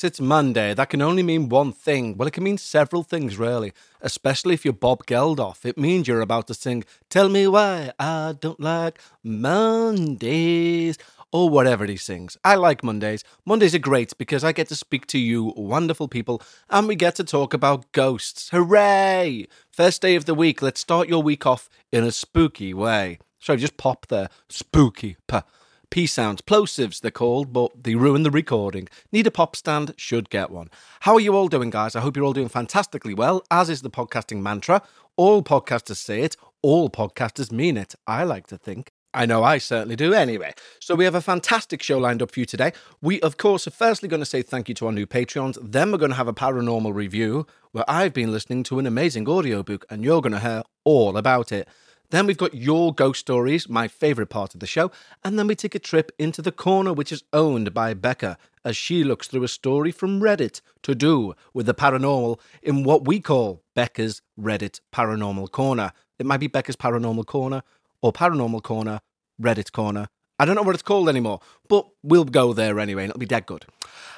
Yes, it's Monday. That can only mean one thing. Well, it can mean several things, really. Especially if you're Bob Geldof. It means you're about to sing, Tell Me Why I Don't Like Mondays, or whatever he sings. I like Mondays. Mondays are great because I get to speak to you, wonderful people, and we get to talk about ghosts. Hooray! First day of the week. Let's start your week off in a spooky way. Sorry, just pop there. Spooky. Puh. P sounds, plosives they're called, but they ruin the recording. Need a pop stand? Should get one. How are you all doing, guys? I hope you're all doing fantastically well, as is the podcasting mantra. All podcasters say it, all podcasters mean it, I like to think. I know I certainly do anyway. So we have a fantastic show lined up for you today. We, of course, are firstly going to say thank you to our new Patreons. Then we're going to have a paranormal review where I've been listening to an amazing audiobook and you're going to hear all about it. Then we've got your ghost stories, my favourite part of the show. And then we take a trip into the corner, which is owned by Becca, as she looks through a story from Reddit to do with the paranormal in what we call Becca's Reddit Paranormal Corner. It might be Becca's Paranormal Corner or Paranormal Corner, Reddit Corner. I don't know what it's called anymore, but we'll go there anyway, and it'll be dead good.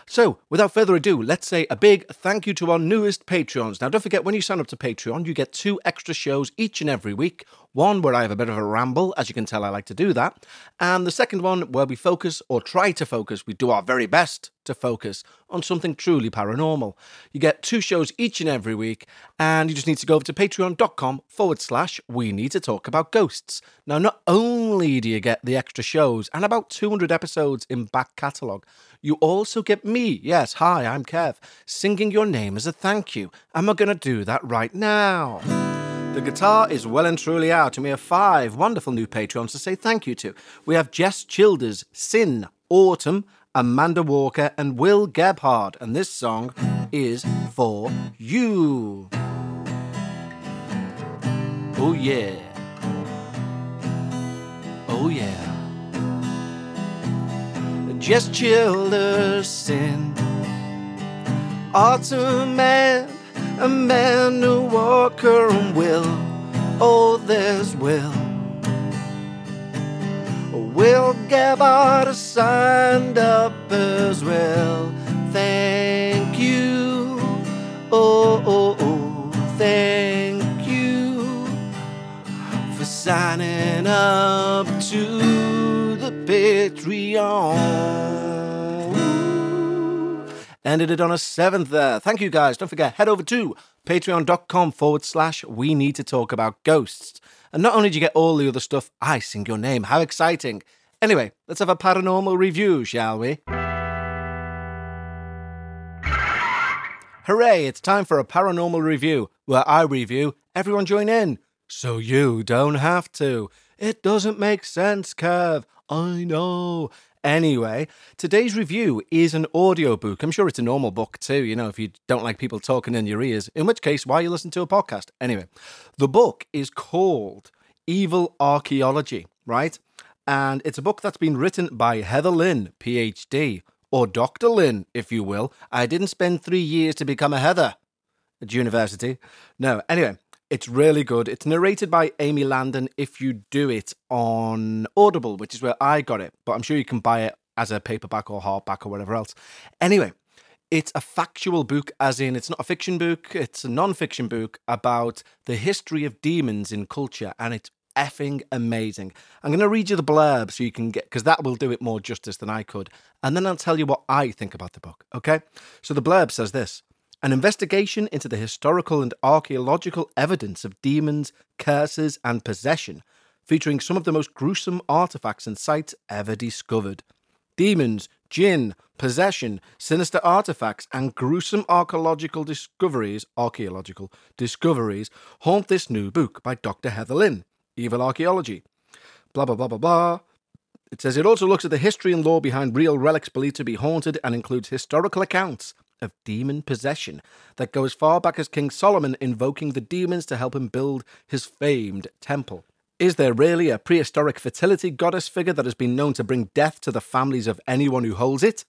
So, without further ado, let's say a big thank you to our newest Patreons. Now, don't forget, when you sign up to Patreon, you get two extra shows each and every week. One where I have a bit of a ramble, as you can tell, I like to do that. And the second one where we focus, or try to focus, we do our very best to focus on something truly paranormal. You get two shows each and every week, and you just need to go over to patreon.com forward slash we need to talk about ghosts. Now, not only do you get the extra shows and about 200 episodes in back catalogue, you also get me, yes, hi, I'm Kev, singing your name as a thank you. And we're going to do that right now. The guitar is well and truly out, and we have five wonderful new patrons to say thank you to. We have Jess Childers, Sin, Autumn, Amanda Walker, and Will Gebhard, and this song is for you. Oh, yeah. Oh, yeah. Jess Childers, Sin, Autumn, and Amanda Walker and Will. Oh, there's Will. Will Gabbard signed up as well. Thank you. Oh, oh, oh, thank you for signing up to Patreon ended it on a seventh there. Thank you guys. Don't forget, head over to patreon.com forward slash we need to talk about ghosts. And not only do you get all the other stuff, I sing your name. How exciting. Anyway, let's have a paranormal review, shall we? Hooray, it's time for a paranormal review where I review, everyone join in. So you don't have to. It doesn't make sense, Kev. I know. Anyway, today's review is an audiobook. I'm sure it's a normal book too, you know, if you don't like people talking in your ears, in which case, why you listen to a podcast? Anyway, the book is called Evil Archaeology, right? And it's a book that's been written by Heather Lynn, PhD, or Dr. Lynn, if you will. I didn't spend three years to become a Heather at university. No, anyway, it's really good. It's narrated by Amy Landon if you do it on Audible, which is where I got it, but I'm sure you can buy it as a paperback or hardback or whatever else. Anyway, it's a factual book, as in it's not a fiction book, it's a non fiction book about the history of demons in culture, and it's effing amazing. I'm going to read you the blurb so you can get, because that will do it more justice than I could. And then I'll tell you what I think about the book, okay? So the blurb says this an investigation into the historical and archaeological evidence of demons, curses, and possession, featuring some of the most gruesome artifacts and sites ever discovered. Demons, jinn, possession, sinister artifacts, and gruesome archaeological discoveries, archaeological discoveries haunt this new book by Dr. Heather Lynn, Evil Archaeology. Blah blah blah blah blah. It says it also looks at the history and lore behind real relics believed to be haunted and includes historical accounts of demon possession that go as far back as King Solomon invoking the demons to help him build his famed temple. Is there really a prehistoric fertility goddess figure that has been known to bring death to the families of anyone who holds it?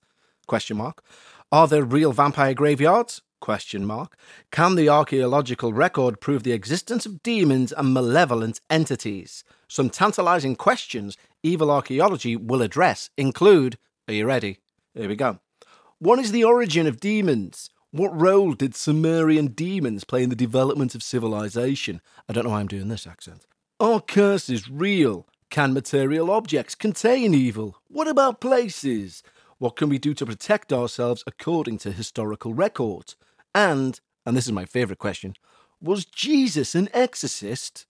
Question mark. Are there real vampire graveyards? Question mark. Can the archaeological record prove the existence of demons and malevolent entities? Some tantalizing questions evil archaeology will address include Are you ready? Here we go. What is the origin of demons? What role did Sumerian demons play in the development of civilization? I don't know why I'm doing this accent. Are curses real? Can material objects contain evil? What about places? What can we do to protect ourselves according to historical records? And, and this is my favourite question, was Jesus an exorcist?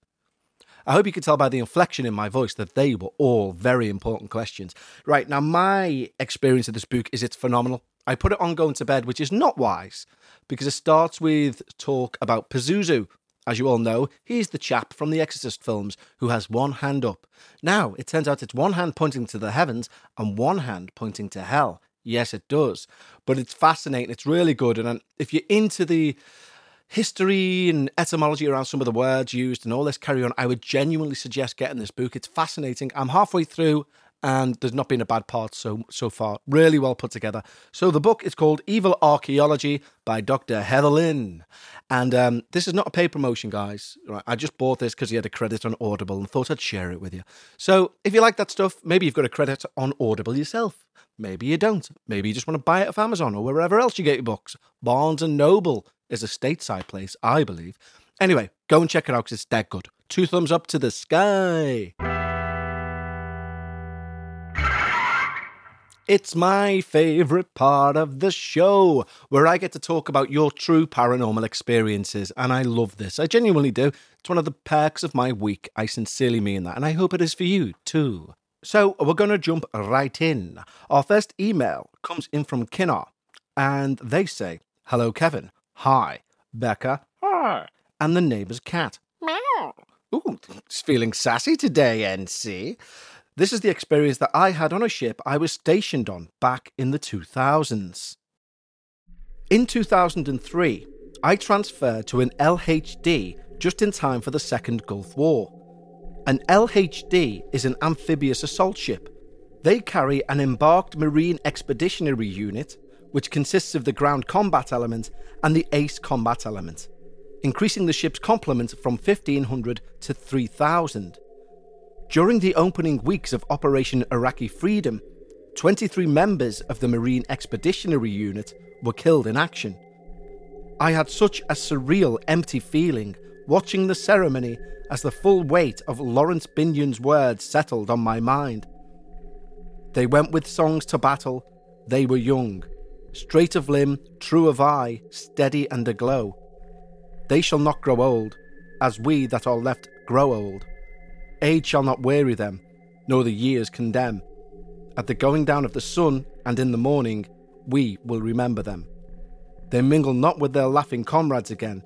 I hope you could tell by the inflection in my voice that they were all very important questions. Right, now my experience of this book is it's phenomenal. I put it on going to bed, which is not wise because it starts with talk about Pazuzu. As you all know, he's the chap from the Exorcist films who has one hand up. Now, it turns out it's one hand pointing to the heavens and one hand pointing to hell. Yes, it does. But it's fascinating. It's really good. And if you're into the history and etymology around some of the words used and all this carry on, I would genuinely suggest getting this book. It's fascinating. I'm halfway through and there's not been a bad part so so far. Really well put together. So the book is called Evil Archaeology by Dr. Heather Lynn, and um, this is not a paid promotion, guys. Right, I just bought this because he had a credit on Audible and thought I'd share it with you. So if you like that stuff, maybe you've got a credit on Audible yourself. Maybe you don't. Maybe you just want to buy it off Amazon or wherever else you get your books. Barnes and Noble is a stateside place, I believe. Anyway, go and check it out because it's dead good. Two thumbs up to the sky. It's my favourite part of the show, where I get to talk about your true paranormal experiences, and I love this. I genuinely do. It's one of the perks of my week. I sincerely mean that, and I hope it is for you too. So, we're going to jump right in. Our first email comes in from Kinnar, and they say, Hello, Kevin. Hi, Becca. Hi. And the neighbour's cat. Meow. Ooh, it's feeling sassy today, NC. This is the experience that I had on a ship I was stationed on back in the 2000s. In 2003, I transferred to an LHD just in time for the Second Gulf War. An LHD is an amphibious assault ship. They carry an embarked Marine Expeditionary Unit, which consists of the ground combat element and the ace combat element, increasing the ship's complement from 1500 to 3000. During the opening weeks of Operation Iraqi Freedom, 23 members of the Marine Expeditionary Unit were killed in action. I had such a surreal, empty feeling watching the ceremony as the full weight of Laurence Binyon's words settled on my mind. They went with songs to battle, they were young, straight of limb, true of eye, steady and aglow. They shall not grow old, as we that are left grow old. Age shall not weary them, nor the years condemn. At the going down of the sun and in the morning, we will remember them. They mingle not with their laughing comrades again.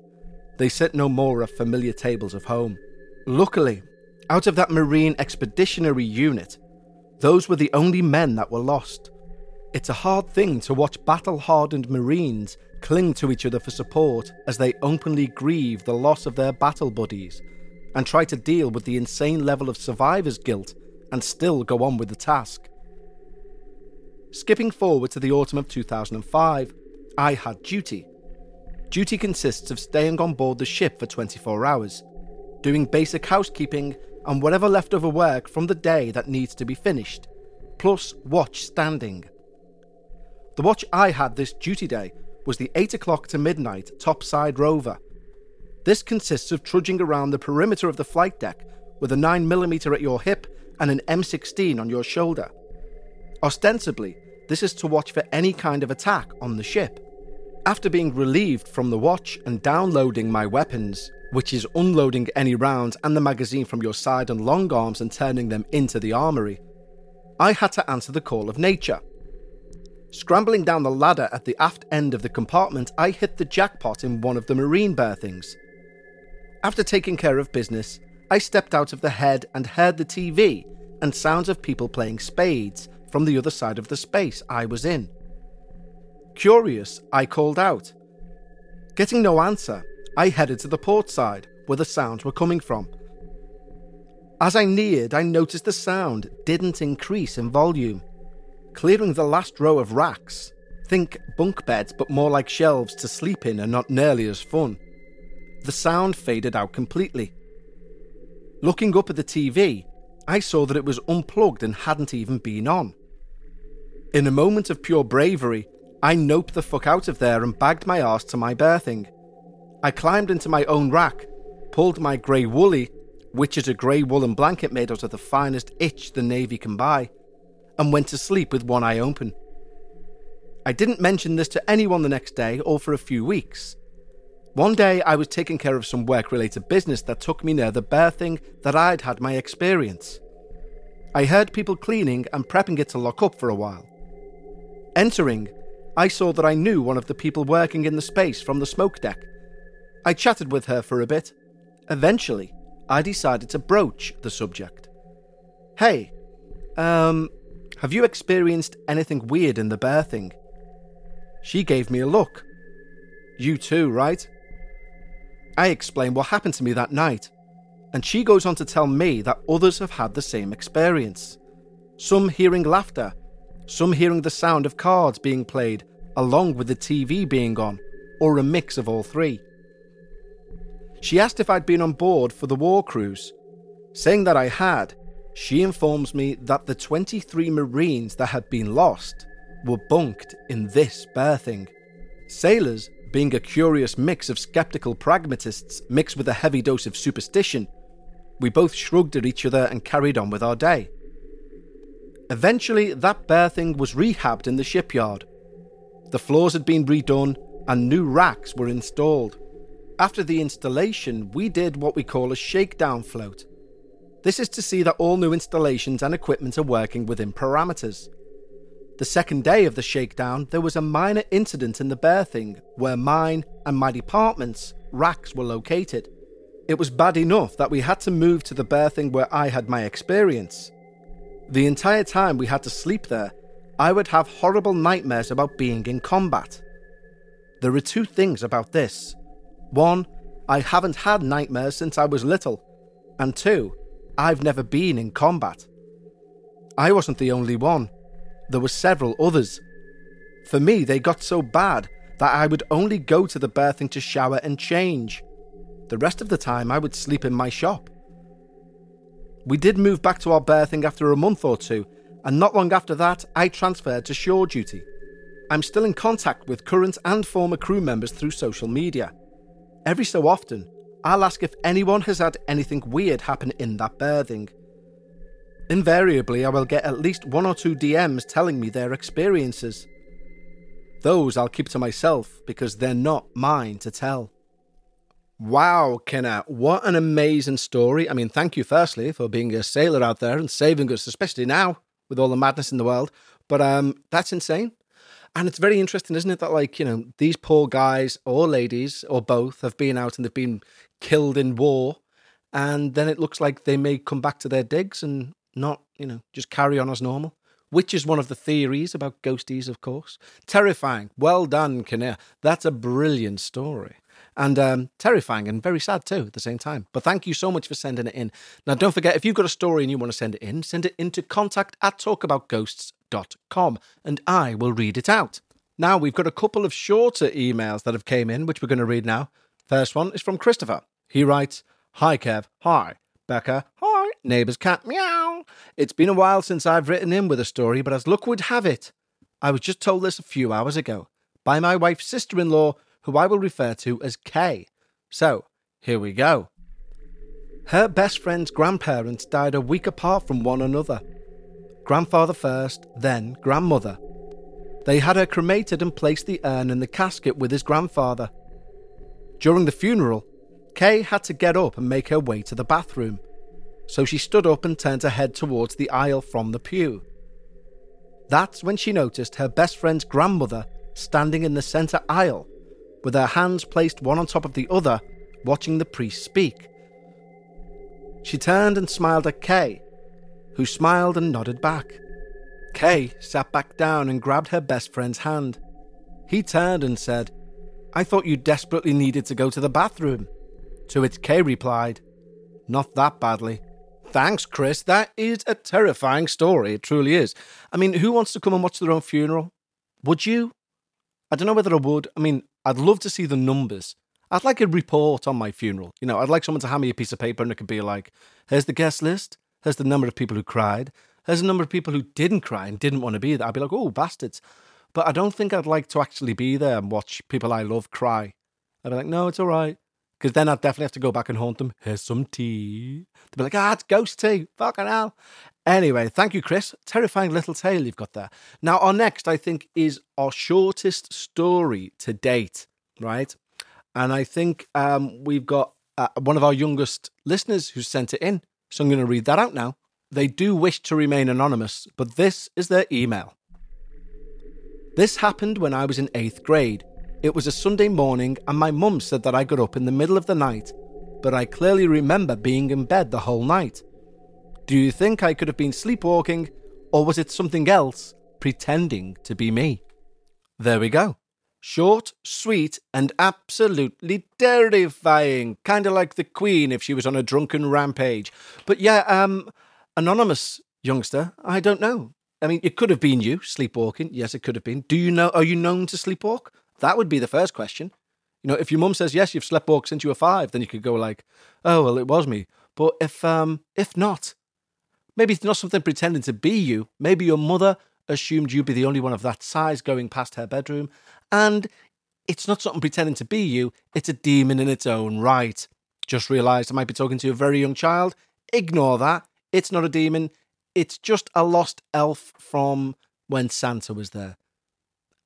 They sit no more at familiar tables of home. Luckily, out of that Marine Expeditionary Unit, those were the only men that were lost. It's a hard thing to watch battle hardened Marines cling to each other for support as they openly grieve the loss of their battle buddies and try to deal with the insane level of survivor's guilt and still go on with the task. Skipping forward to the autumn of 2005, I had duty. Duty consists of staying on board the ship for 24 hours, doing basic housekeeping and whatever leftover work from the day that needs to be finished, plus watch standing. The watch I had this duty day was the 8 o'clock to midnight topside rover, this consists of trudging around the perimeter of the flight deck with a 9mm at your hip and an M16 on your shoulder. Ostensibly, this is to watch for any kind of attack on the ship. After being relieved from the watch and downloading my weapons, which is unloading any rounds and the magazine from your side and long arms and turning them into the armory, I had to answer the call of nature. Scrambling down the ladder at the aft end of the compartment, I hit the jackpot in one of the marine berthings. After taking care of business, I stepped out of the head and heard the TV and sounds of people playing spades from the other side of the space I was in. Curious, I called out. Getting no answer, I headed to the port side where the sounds were coming from. As I neared, I noticed the sound didn't increase in volume. Clearing the last row of racks, think bunk beds but more like shelves to sleep in and not nearly as fun the sound faded out completely. Looking up at the TV, I saw that it was unplugged and hadn't even been on. In a moment of pure bravery, I noped the fuck out of there and bagged my arse to my berthing. I climbed into my own rack, pulled my grey woolly, which is a grey woolen blanket made out of the finest itch the Navy can buy, and went to sleep with one eye open. I didn't mention this to anyone the next day or for a few weeks. One day I was taking care of some work related business that took me near the berthing that I'd had my experience. I heard people cleaning and prepping it to lock up for a while. Entering, I saw that I knew one of the people working in the space from the smoke deck. I chatted with her for a bit. Eventually, I decided to broach the subject. Hey, um, have you experienced anything weird in the berthing? She gave me a look. You too, right? I explain what happened to me that night, and she goes on to tell me that others have had the same experience. Some hearing laughter, some hearing the sound of cards being played, along with the TV being on, or a mix of all three. She asked if I'd been on board for the war cruise. Saying that I had, she informs me that the 23 Marines that had been lost were bunked in this berthing. Sailors, being a curious mix of skeptical pragmatists mixed with a heavy dose of superstition, we both shrugged at each other and carried on with our day. Eventually, that berthing was rehabbed in the shipyard. The floors had been redone and new racks were installed. After the installation, we did what we call a shakedown float. This is to see that all new installations and equipment are working within parameters. The second day of the shakedown, there was a minor incident in the berthing where mine and my department's racks were located. It was bad enough that we had to move to the berthing where I had my experience. The entire time we had to sleep there, I would have horrible nightmares about being in combat. There are two things about this. One, I haven't had nightmares since I was little. And two, I've never been in combat. I wasn't the only one. There were several others. For me, they got so bad that I would only go to the berthing to shower and change. The rest of the time, I would sleep in my shop. We did move back to our berthing after a month or two, and not long after that, I transferred to shore duty. I'm still in contact with current and former crew members through social media. Every so often, I'll ask if anyone has had anything weird happen in that berthing. Invariably, I will get at least one or two DMs telling me their experiences. Those I'll keep to myself because they're not mine to tell. Wow, Kenna, what an amazing story. I mean, thank you firstly for being a sailor out there and saving us, especially now with all the madness in the world. But um, that's insane. And it's very interesting, isn't it, that like, you know, these poor guys or ladies or both have been out and they've been killed in war. And then it looks like they may come back to their digs and not, you know, just carry on as normal. Which is one of the theories about ghosties, of course. Terrifying. Well done, Kinnear. That's a brilliant story. And um, terrifying and very sad too at the same time. But thank you so much for sending it in. Now, don't forget, if you've got a story and you want to send it in, send it into contact at talkaboutghosts.com and I will read it out. Now, we've got a couple of shorter emails that have came in, which we're going to read now. First one is from Christopher. He writes, Hi, Kev. Hi. Becca. Hi. Neighbour's cat. Meow. It's been a while since I've written in with a story, but as luck would have it, I was just told this a few hours ago by my wife's sister in law, who I will refer to as Kay. So, here we go. Her best friend's grandparents died a week apart from one another. Grandfather first, then grandmother. They had her cremated and placed the urn in the casket with his grandfather. During the funeral, Kay had to get up and make her way to the bathroom, so she stood up and turned her head towards the aisle from the pew. That's when she noticed her best friend's grandmother standing in the centre aisle, with her hands placed one on top of the other, watching the priest speak. She turned and smiled at Kay, who smiled and nodded back. Kay sat back down and grabbed her best friend's hand. He turned and said, I thought you desperately needed to go to the bathroom. To which Kay replied, Not that badly. Thanks, Chris. That is a terrifying story. It truly is. I mean, who wants to come and watch their own funeral? Would you? I don't know whether I would. I mean, I'd love to see the numbers. I'd like a report on my funeral. You know, I'd like someone to hand me a piece of paper and it could be like, here's the guest list, here's the number of people who cried, here's the number of people who didn't cry and didn't want to be there. I'd be like, oh, bastards. but I don't think I'd like to actually be there and watch people I love cry. I'd be like, no, it's all right. Because then I'd definitely have to go back and haunt them. Here's some tea. They'd be like, ah, it's ghost tea. Fucking hell. Anyway, thank you, Chris. Terrifying little tale you've got there. Now, our next, I think, is our shortest story to date, right? And I think um, we've got uh, one of our youngest listeners who sent it in. So I'm going to read that out now. They do wish to remain anonymous, but this is their email. This happened when I was in eighth grade. It was a Sunday morning, and my mum said that I got up in the middle of the night, but I clearly remember being in bed the whole night. Do you think I could have been sleepwalking, or was it something else pretending to be me? There we go. Short, sweet, and absolutely terrifying. Kind of like the Queen if she was on a drunken rampage. But yeah, um, anonymous youngster, I don't know. I mean, it could have been you sleepwalking. Yes, it could have been. Do you know? Are you known to sleepwalk? That would be the first question. You know, if your mum says yes, you've sleepwalked since you were five, then you could go like, "Oh well, it was me." But if um, if not, maybe it's not something pretending to be you. Maybe your mother assumed you'd be the only one of that size going past her bedroom, and it's not something pretending to be you. It's a demon in its own right. Just realised I might be talking to a very young child. Ignore that. It's not a demon. It's just a lost elf from when Santa was there.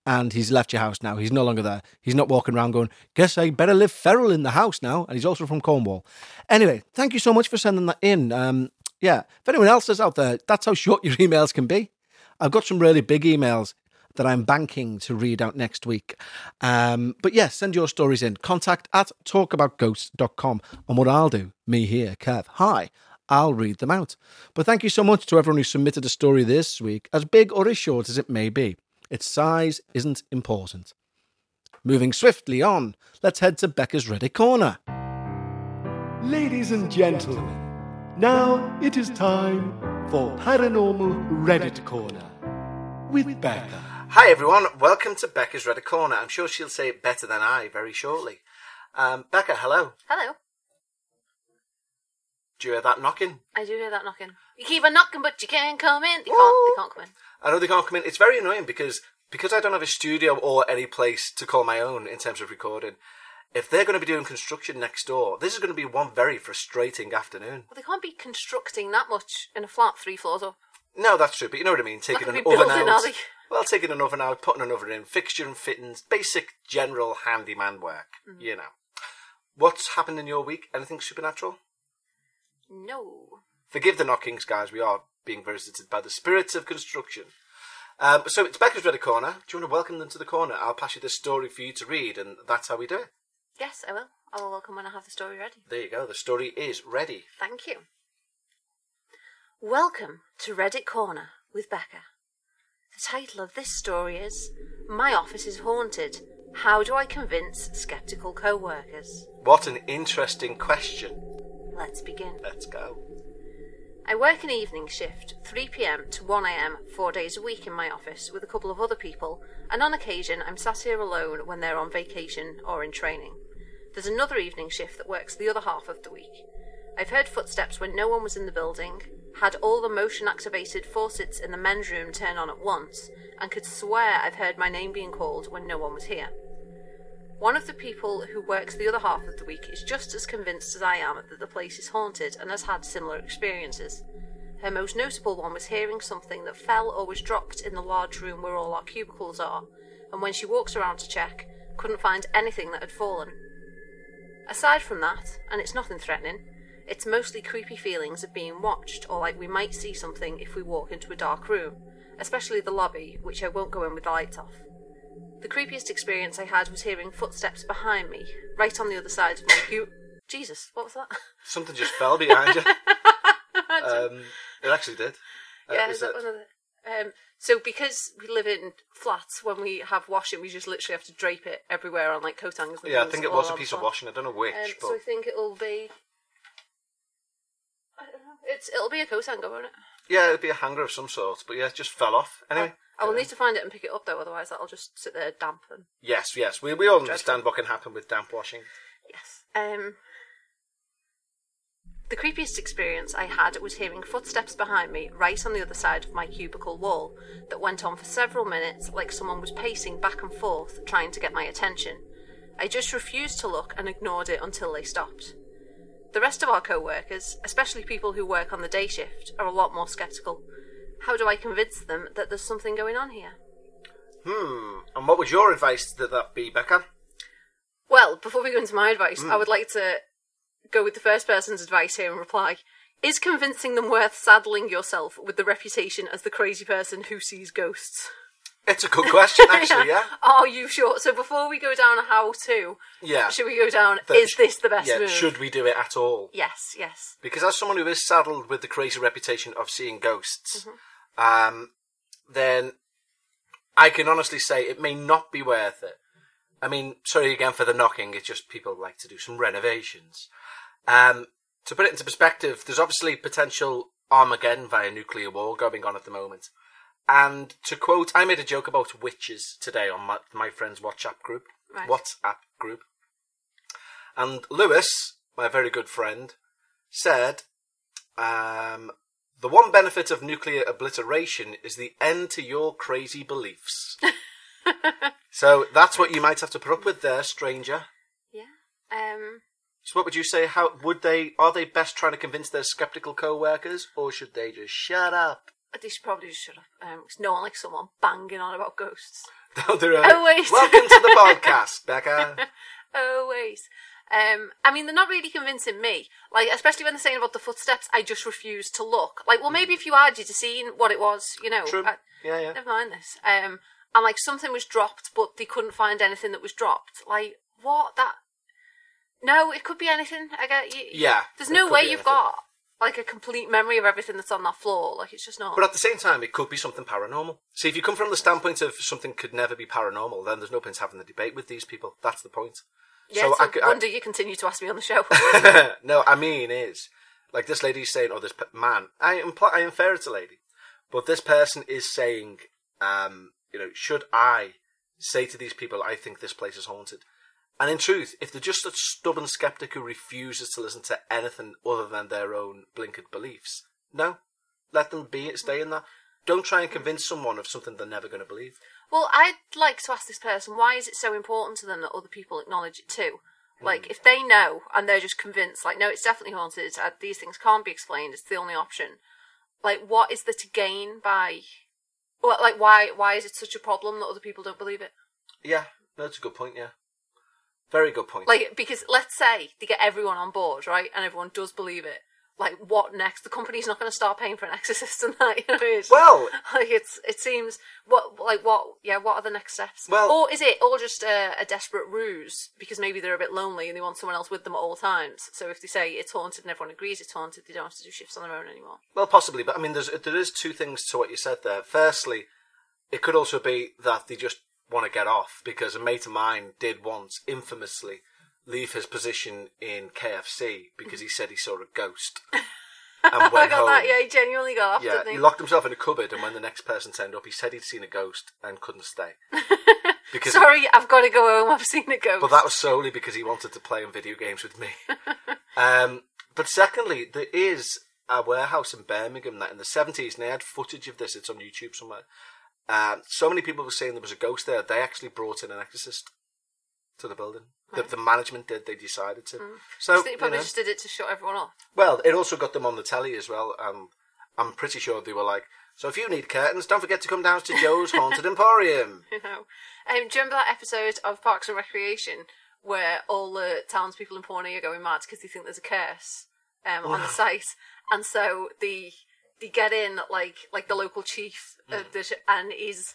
And he's left your house now. He's no longer there. He's not walking around going, Guess I better live feral in the house now. And he's also from Cornwall. Anyway, thank you so much for sending that in. Um, yeah, if anyone else is out there, that's how short your emails can be. I've got some really big emails that I'm banking to read out next week. Um, but yes, yeah, send your stories in. Contact at talkaboutghosts.com. And what I'll do, me here, Kev, hi, I'll read them out. But thank you so much to everyone who submitted a story this week, as big or as short as it may be. Its size isn't important. Moving swiftly on, let's head to Becca's Reddit Corner. Ladies and gentlemen, now it is time for Paranormal Reddit Corner with Becca. Hi everyone, welcome to Becca's Reddit Corner. I'm sure she'll say it better than I very shortly. Um, Becca, hello. Hello. Do you hear that knocking? I do hear that knocking. You keep on knocking, but you can't come in. They can't. They can't come in. I know they can't come in. It's very annoying because because I don't have a studio or any place to call my own in terms of recording. If they're going to be doing construction next door, this is going to be one very frustrating afternoon. Well, they can't be constructing that much in a flat three floors up. No, that's true, but you know what I mean. Taking an oven out. Well, taking an oven out, putting an oven in, fixture and fittings, basic general handyman work. Mm-hmm. You know. What's happened in your week? Anything supernatural? No. Forgive the knockings, guys. We are being visited by the spirits of construction. Um, so it's Becca's Reddit Corner. Do you want to welcome them to the corner? I'll pass you this story for you to read, and that's how we do it. Yes, I will. I will welcome when I have the story ready. There you go. The story is ready. Thank you. Welcome to Reddit Corner with Becca. The title of this story is My Office is Haunted. How do I convince skeptical co workers? What an interesting question. Let's begin. Let's go. I work an evening shift, 3pm to 1am, four days a week in my office with a couple of other people, and on occasion I'm sat here alone when they're on vacation or in training. There's another evening shift that works the other half of the week. I've heard footsteps when no one was in the building, had all the motion activated faucets in the men's room turn on at once, and could swear I've heard my name being called when no one was here. One of the people who works the other half of the week is just as convinced as I am that the place is haunted and has had similar experiences. Her most notable one was hearing something that fell or was dropped in the large room where all our cubicles are, and when she walks around to check, couldn't find anything that had fallen. Aside from that, and it's nothing threatening, it's mostly creepy feelings of being watched or like we might see something if we walk into a dark room, especially the lobby, which I won't go in with the lights off. The creepiest experience I had was hearing footsteps behind me, right on the other side of my pew. Jesus, what was that? Something just fell behind you. um, it actually did. Uh, yeah, is, that, one of the? Um, so because we live in flats, when we have washing, we just literally have to drape it everywhere on like coat hangers. yeah, I think it was a piece of washing. I don't know which. Um, but... So I think it'll be. I don't know. It's it'll be a coat hanger, won't it? Yeah, it'll be a hanger of some sort. But yeah, it just fell off. Anyway. I will need to find it and pick it up though, otherwise that'll just sit there damp and. Yes, yes, we we all understand what can happen with damp washing. Yes. Um. The creepiest experience I had was hearing footsteps behind me right on the other side of my cubicle wall that went on for several minutes like someone was pacing back and forth trying to get my attention. I just refused to look and ignored it until they stopped. The rest of our co workers, especially people who work on the day shift, are a lot more sceptical. How do I convince them that there's something going on here? Hmm. And what would your advice to that be, Becca? Well, before we go into my advice, I would like to go with the first person's advice here and reply. Is convincing them worth saddling yourself with the reputation as the crazy person who sees ghosts? It's a good question, actually. yeah. Are you sure? So before we go down a how to, Yeah. should we go down, That- is this the best yeah. move? Should we do it at all? Yes, yes. Because as someone who is saddled with the crazy reputation of seeing ghosts, Mm-hmm. Um, then I can honestly say it may not be worth it. I mean, sorry again for the knocking. It's just people like to do some renovations. Um, to put it into perspective, there's obviously potential Armageddon via nuclear war going on at the moment. And to quote, I made a joke about witches today on my, my friend's WhatsApp group. Right. WhatsApp group. And Lewis, my very good friend, said, um, the one benefit of nuclear obliteration is the end to your crazy beliefs. so that's what you might have to put up with there, stranger. Yeah. Um, So what would you say? How would they? Are they best trying to convince their skeptical co-workers, or should they just shut up? they should probably just shut up. Um, 'cause no one like someone banging on about ghosts. Down the road. Oh, wait. Welcome to the podcast, Becca. Always. Um, I mean, they're not really convincing me. Like, especially when they're saying about the footsteps, I just refuse to look. Like, well, maybe if you had, you'd have seen what it was, you know. True. I- Yeah, yeah. Never mind this. Um, and like something was dropped, but they couldn't find anything that was dropped. Like, what? That? No, it could be anything. I get you. Yeah, There's no way you've got like a complete memory of everything that's on that floor. Like, it's just not. But at the same time, it could be something paranormal. See, if you come from the standpoint of something could never be paranormal, then there's no point having the debate with these people. That's the point. Yeah, so it's I a could- I- wonder you continue to ask me on the show. no, I mean is like this lady's saying, or this p- man. I imply, I infer it's a lady, but this person is saying, um, you know, should I say to these people, I think this place is haunted? And in truth, if they're just a stubborn skeptic who refuses to listen to anything other than their own blinkered beliefs, no, let them be, stay in that. Don't try and convince someone of something they're never going to believe. Well, I'd like to ask this person why is it so important to them that other people acknowledge it too? Like, if they know and they're just convinced, like, no, it's definitely haunted. Uh, these things can't be explained. It's the only option. Like, what is there to gain by? Well, like, why? Why is it such a problem that other people don't believe it? Yeah, that's a good point. Yeah, very good point. Like, because let's say they get everyone on board, right, and everyone does believe it. Like, what next? The company's not going to start paying for an exorcist and that. You know, it's, well, like it's it seems what like what yeah what are the next steps Well- or is it all just a, a desperate ruse because maybe they're a bit lonely and they want someone else with them at all times so if they say it's haunted and everyone agrees it's haunted they don't have to do shifts on their own anymore Well, possibly, but I mean, there's there is two things to what you said there. Firstly, it could also be that they just want to get off because a mate of mine did once infamously leave his position in KFC because he said he saw a ghost and I went got home. that yeah he genuinely got off Yeah, didn't he he locked himself in a cupboard, and when the next person turned up, he said he'd seen a ghost and couldn't stay. Because sorry I've got to go home I've seen a ghost but that was solely because he wanted to play on video games with me. um, but secondly, there is a warehouse in Birmingham that in the 70s, and they had footage of this, it's on YouTube somewhere. Um, so many people were saying there was a ghost there, they actually brought in an exorcist to the building. The, the management did, they decided to. So, I think you you probably know, just did it to shut everyone off well, it also got them on the telly as well. Um, I'm pretty sure they were like, so if you need curtains, don't forget to come down to Joe's Haunted Emporium. you know um, do you remember that episode of Parks and Recreation where all the townspeople in Pawnee are going mad because they think there's a curse um, on the site, and so the they get in like like the local chief of the sh- and is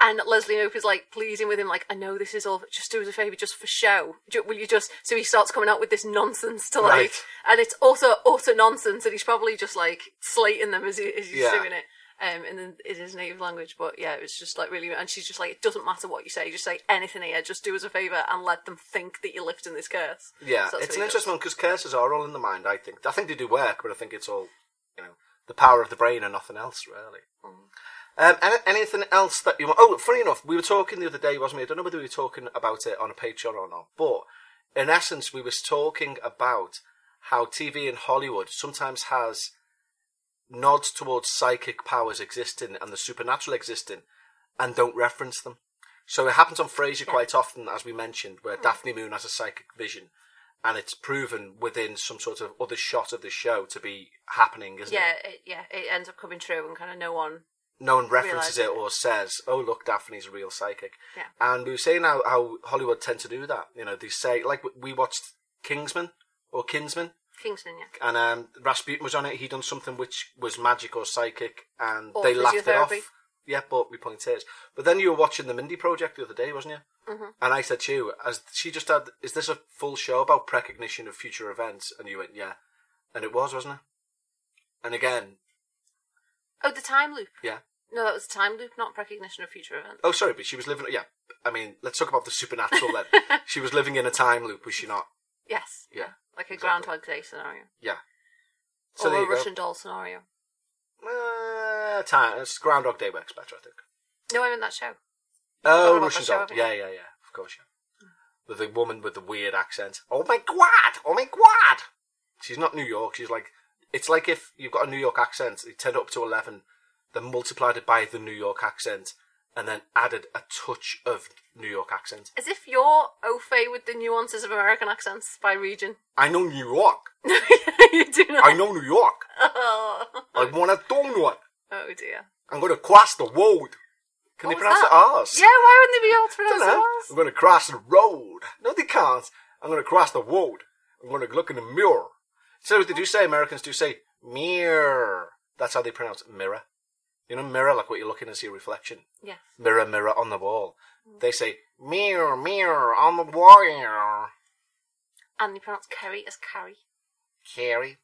and Leslie Knope is like pleading with him like I know this is all just do us a favor just for show will you just so he starts coming out with this nonsense to like Right. and it's also utter nonsense and he's probably just like slating them as, he, as he's Yeah. doing it um in, the, in his native language but yeah it's just like really and she's just like it doesn't matter what you say just say anything here just do us a favor and let them think that you're lifting this curse Yeah, So it's an does. interesting one because curses are all in the mind. I think. I think they do work, but I think it's all, you know, the power of the brain and nothing else, really. Um, anything else that you want? Oh, funny enough, we were talking the other day, wasn't we? I don't know whether we were talking about it on a Patreon or not, but in essence, we was talking about how TV in Hollywood sometimes has nods towards psychic powers existing and the supernatural existing and don't reference them. So it happens on Frasier Yeah. quite often, as we mentioned, where Daphne Moon has a psychic vision and it's proven within some sort of other shot of the show to be happening, isn't Yeah, it? it, yeah, it ends up coming true, and kind of no one. No one references it it. or says, "Oh, look, Daphne's a real psychic." Yeah. And we were saying how, how Hollywood tend to do that. You know, they say like we watched Kingsman or Kinsman, Kingsman, yeah. and um, Rasputin was on it. He done something which was magic or psychic, and Or they laughed it off. Yeah, but my point is, but then you were watching the Mindy Project the other day, wasn't you? Mhm. And I said to you, as she just had, is this a full show about precognition of future events? And you went, yeah, and it was, wasn't it? And again, Oh, the time loop. yeah. No, that was a time loop, not precognition of future events. Oh, sorry, but she was living. Yeah, I mean, let's talk about the supernatural then. she was living in a time loop, was she not? Yes. Yeah, Like a exactly. Groundhog Day scenario. Yeah. So or a you go. Russian doll scenario. Uh, time. It's Groundhog Day works better, I think. No, I'm in that show. Oh, Russian that show, doll. Yeah, yeah, yeah. Of course, yeah. With the woman with the weird accent. Oh my god! Oh my god! She's not New York. She's like. It's like if you've got a New York accent, you turned it up to 11, then multiplied it by the New York accent, and then added a touch of New York accent. As if you're au fait with the nuances of American accents by region. I know New York. you do not. I know New York. Oh, I want a donut. oh dear. I'm going to cross the road. Can What they pronounce that? the R's? Yeah, why wouldn't they be able to pronounce the R's? I'm going to cross the road. No, they can't. I'm going to cross the road. I'm going to look in the mirror. So they do say, Americans do say mirror. That's how they pronounce mirror. You know, mirror, like what you're looking and see a reflection. Yes. Mirror, mirror on the wall. They say mirror, mirror on the wall. And they pronounce Kerry as Carrie. Carrie.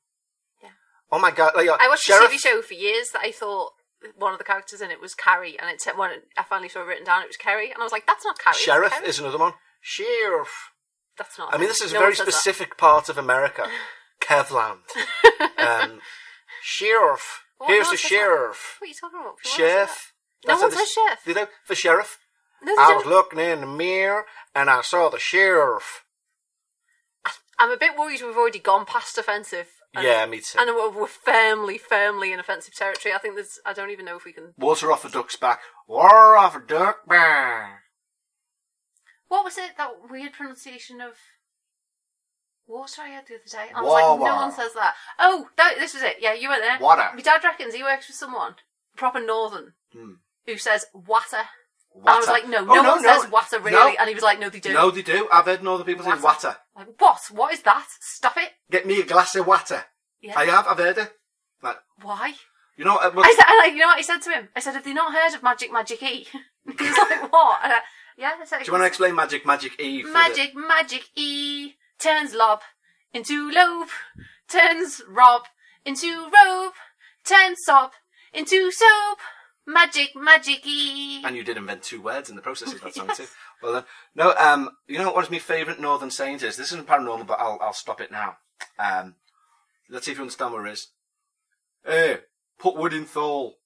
Yeah. Oh my god! Like, uh, I watched Sheriff, a TV show for years that I thought one of the characters in it was Carrie, and it said when I finally saw it written down, it was Kerry, and I was like, "That's not Carrie." Sheriff Kerry." is another one. Sheriff. That's not. I mean, this is a very says that. specific part of America. Kevland. um, sheriff. What? Here's the one says that. sheriff. What are you talking about? Sheriff. No one says sheriff. They do for sheriff. No, I was don't. looking in the mirror and I saw the sheriff. I'm a bit worried we've already gone past offensive. and- Yeah, me too. And we're, we're firmly, firmly in offensive territory. I think there's. I don't even know if we can. Water off a duck's back. Water off a duck back. What was it? That weird pronunciation of water I had the other day. I was like, no one says that. Oh, that, this was it. Yeah, you were there. Water. My dad reckons he works with someone proper northern Hmm. who says water. And I was like, no, Oh, no, one says water really. No. And he was like, no, they do. No, they do. I've heard other people say Water. water. Like, what? What is that? Stop it. Get me a glass of water. Yeah. I have. I've heard it. Like, Why? you know, uh, well, I said, I, like, you know what I said to him? I said, have they not heard of Magic Magic E? he was like, what? And I, yeah, I said, do you want to explain magic, magic E? for the- Magic Magic E turns lob into lobe, turns rob into robe, turns sob into soap. Magic Magic E. And you did invent two words in the process of that song too. Well, uh, no, um, you know what one of my favourite northern saying is? This isn't paranormal, but I'll I'll stop it now. Um, let's see if you understand where it is. Hey, put wood in thole.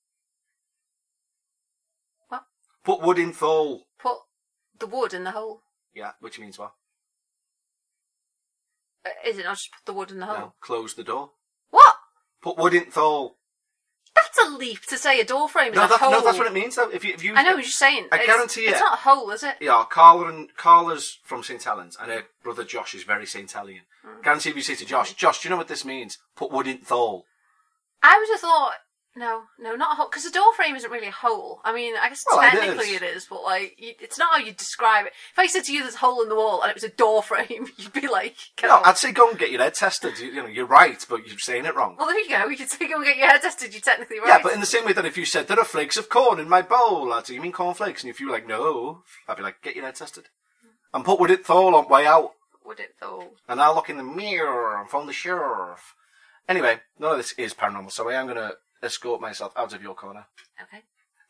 What? Put wood in thole. Put the wood in the hole. Yeah, which means what? Uh, Is it not just put the wood in the hole? No, close the door. What? Put wood in thole. That's a leap to say a door frame is No, a that, hole. no, that's what it means though. If you if you I know, I'm just saying. I it's, guarantee It's it. not a hole, is it? Yeah, Carla and Carla's from St Helens, and her brother Josh is very St Hellian. Hmm. Guarantee if you say to Josh, Josh, do you know what this means? Put wood in thole. I would have thought, no, no, not a hole, because a door frame isn't really a hole. I mean, I guess Well, it technically is. it is, but like, you, it's not how you describe it. If I said to you there's a hole in the wall and it was a door frame, you'd be like, get No, on. I'd say go and get your head tested. You, you know, you're right, but you're saying it wrong. Well, there you go. You could say go and get your hair tested. You're technically right. Yeah, but in the same way that if you said there are flakes of corn in my bowl, I'd say you mean cornflakes, and if you were like no, I'd be like get your head tested, and put wood in thole on way out, Would it though? and I'll look in the mirror and phone the sheriff. Anyway, none of this is paranormal, so I am going to escort myself out of your corner. Okay.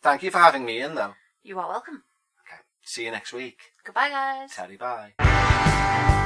Thank you for having me in, though. You are welcome. Okay, see you next week. Goodbye, guys. Teddy, bye.